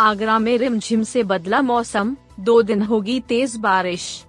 आगरा में रिमझिम से बदला मौसम, दो दिन होगी तेज बारिश।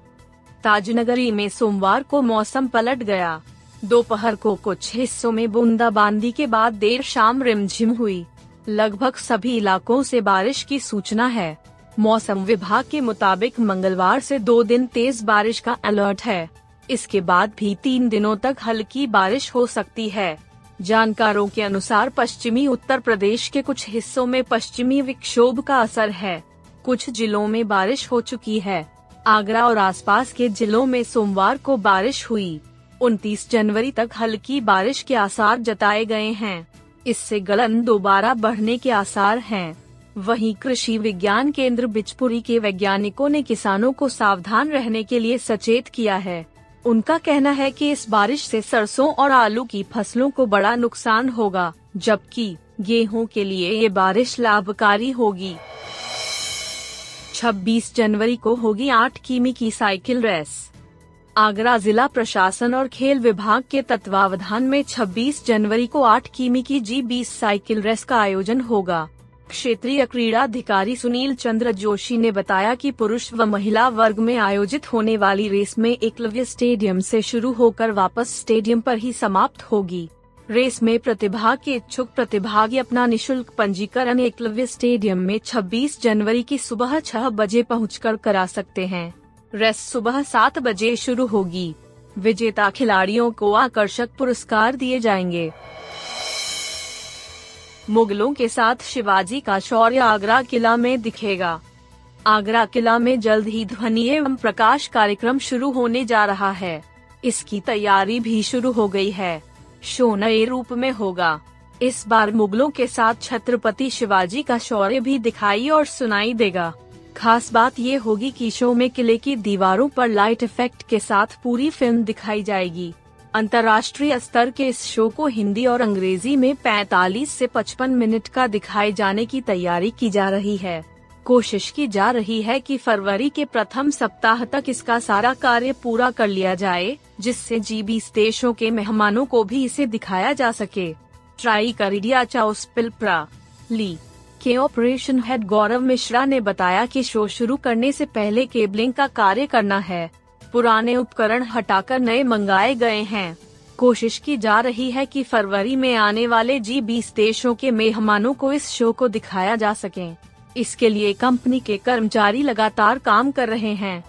ताजनगरी में सोमवार को मौसम पलट गया। दोपहर को कुछ हिस्सों में बूंदाबांदी के बाद देर शाम रिमझिम हुई। लगभग सभी इलाकों से बारिश की सूचना है। मौसम विभाग के मुताबिक मंगलवार से दो दिन तेज बारिश का अलर्ट है। इसके बाद भी तीन दिनों तक हल्की बारिश हो सकती है। जानकारों के अनुसार पश्चिमी उत्तर प्रदेश के कुछ हिस्सों में पश्चिमी विक्षोभ का असर है। कुछ जिलों में बारिश हो चुकी है। आगरा और आसपास के जिलों में सोमवार को बारिश हुई। 29 जनवरी तक हल्की बारिश के आसार जताए गए हैं। इससे गलन दोबारा बढ़ने के आसार हैं। वहीं कृषि विज्ञान केंद्र बिचपुरी के वैज्ञानिकों ने किसानों को सावधान रहने के लिए सचेत किया है। उनका कहना है कि इस बारिश से सरसों और आलू की फ़सलों को बड़ा नुकसान होगा, जबकि गेहूँ के लिए ये बारिश लाभकारी होगी। 26 जनवरी को होगी आठ किमी की साइकिल रेस। आगरा जिला प्रशासन और खेल विभाग के तत्वावधान में 26 जनवरी को आठ किमी की जी बीस साइकिल रेस का आयोजन होगा। क्षेत्रीय क्रीड़ा अधिकारी सुनील चंद्र जोशी ने बताया कि पुरुष व महिला वर्ग में आयोजित होने वाली रेस में एकलव्य स्टेडियम से शुरू होकर वापस स्टेडियम पर ही समाप्त होगी। रेस में प्रतिभाग के इच्छुक प्रतिभागी अपना निशुल्क पंजीकरण एकलव्य स्टेडियम में 26 जनवरी की सुबह छह बजे पहुंचकर करा सकते हैं। रेस सुबह सात बजे शुरू होगी। विजेता खिलाड़ियों को आकर्षक पुरस्कार दिए जाएँगे। मुगलों के साथ शिवाजी का शौर्य आगरा किला में दिखेगा। आगरा किला में जल्द ही ध्वनि एवं प्रकाश कार्यक्रम शुरू होने जा रहा है। इसकी तैयारी भी शुरू हो गई है। शो नए रूप में होगा। इस बार मुगलों के साथ छत्रपति शिवाजी का शौर्य भी दिखाई और सुनाई देगा। खास बात ये होगी कि शो में किले की दीवारों पर लाइट इफ़ेक्ट के साथ पूरी फ़िल्म दिखाई जाएगी। अंतर्राष्ट्रीय स्तर के इस शो को हिंदी और अंग्रेज़ी में 45 से 55 मिनट का दिखाए जाने की तैयारी की जा रही है। कोशिश की जा रही है कि फरवरी के प्रथम सप्ताह तक इसका सारा कार्य पूरा कर लिया जाए, जिससे जी बीस देशों के मेहमानों को भी इसे दिखाया जा सके। ट्राई करिडिया चाउस्पिल्प्रा ली। के ऑपरेशन हेड गौरव मिश्रा ने बताया कि शो शुरू करने से पहले केबलिंग का कार्य करना है। पुराने उपकरण हटाकर नए मंगाए गए हैं। कोशिश की जा रही है कि फरवरी में आने वाले जी बीस देशों के मेहमानों को इस शो को दिखाया जा सके। इसके लिए कंपनी के कर्मचारी लगातार काम कर रहे हैं।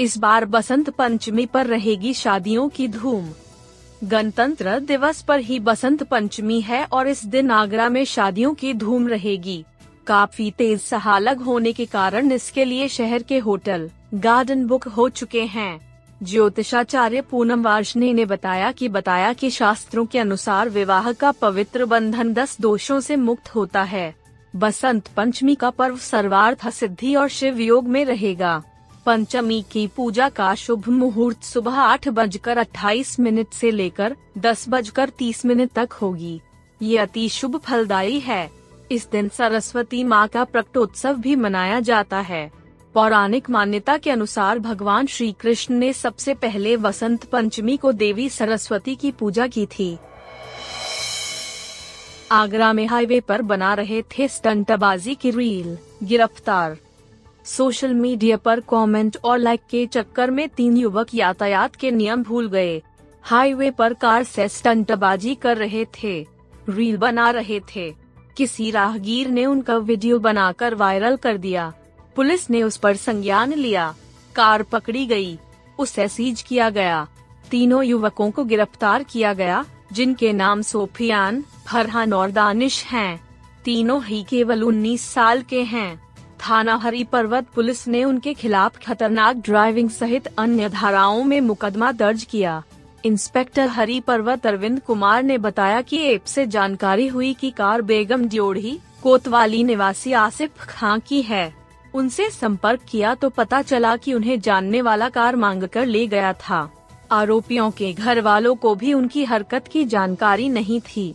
इस बार बसंत पंचमी पर रहेगी शादियों की धूम। गणतंत्र दिवस पर ही बसंत पंचमी है और इस दिन आगरा में शादियों की धूम रहेगी। काफ़ी तेज सहालग होने के कारण इसके लिए शहर के होटल, गार्डन बुक हो चुके हैं। ज्योतिषाचार्य पूनम वार्षणे ने बताया कि बताया कि शास्त्रों के अनुसार विवाह का पवित्र बंधन दस दोषों से मुक्त होता है। बसंत पंचमी का पर्व सर्वार्थ सिद्धि और शिव योग में रहेगा। पंचमी की पूजा का शुभ मुहूर्त सुबह आठ बजकर अट्ठाईस मिनट से लेकर दस बजकर तीस मिनट तक होगी। ये अति शुभ फलदायी है। इस दिन सरस्वती माँ का प्रकटोत्सव भी मनाया जाता है। पौराणिक मान्यता के अनुसार भगवान श्री कृष्ण ने सबसे पहले वसंत पंचमी को देवी सरस्वती की पूजा की थी। आगरा में हाईवे पर बना रहे थे स्टंटबाजी की रील, गिरफ़्तार। सोशल मीडिया पर कमेंट और लाइक के चक्कर में तीन युवक यातायात के नियम भूल गए। हाईवे पर कार से स्टंटबाजी कर रहे थे, रील बना रहे थे। किसी राहगीर ने उनका वीडियो बनाकर वायरल कर दिया। पुलिस ने उस पर संज्ञान लिया। कार पकड़ी गई, उसे सीज किया गया। तीनों युवकों को गिरफ़्तार किया गया जिनके नाम सोफियान फरहान और दानिश हैं। तीनों ही केवल 19 साल के हैं। थाना हरी पर्वत पुलिस ने उनके खिलाफ खतरनाक ड्राइविंग सहित अन्य धाराओं में मुकदमा दर्ज किया। इंस्पेक्टर हरी पर्वत अरविंद कुमार ने बताया कि एप से जानकारी हुई कि कार बेगम ड्योढ़ी, कोतवाली निवासी आसिफ खां की है। उनसे संपर्क किया तो पता चला कि उन्हें जानने वाला कार मांग कर ले गया था। आरोपियों के घर वालों को भी उनकी हरकत की जानकारी नहीं थी।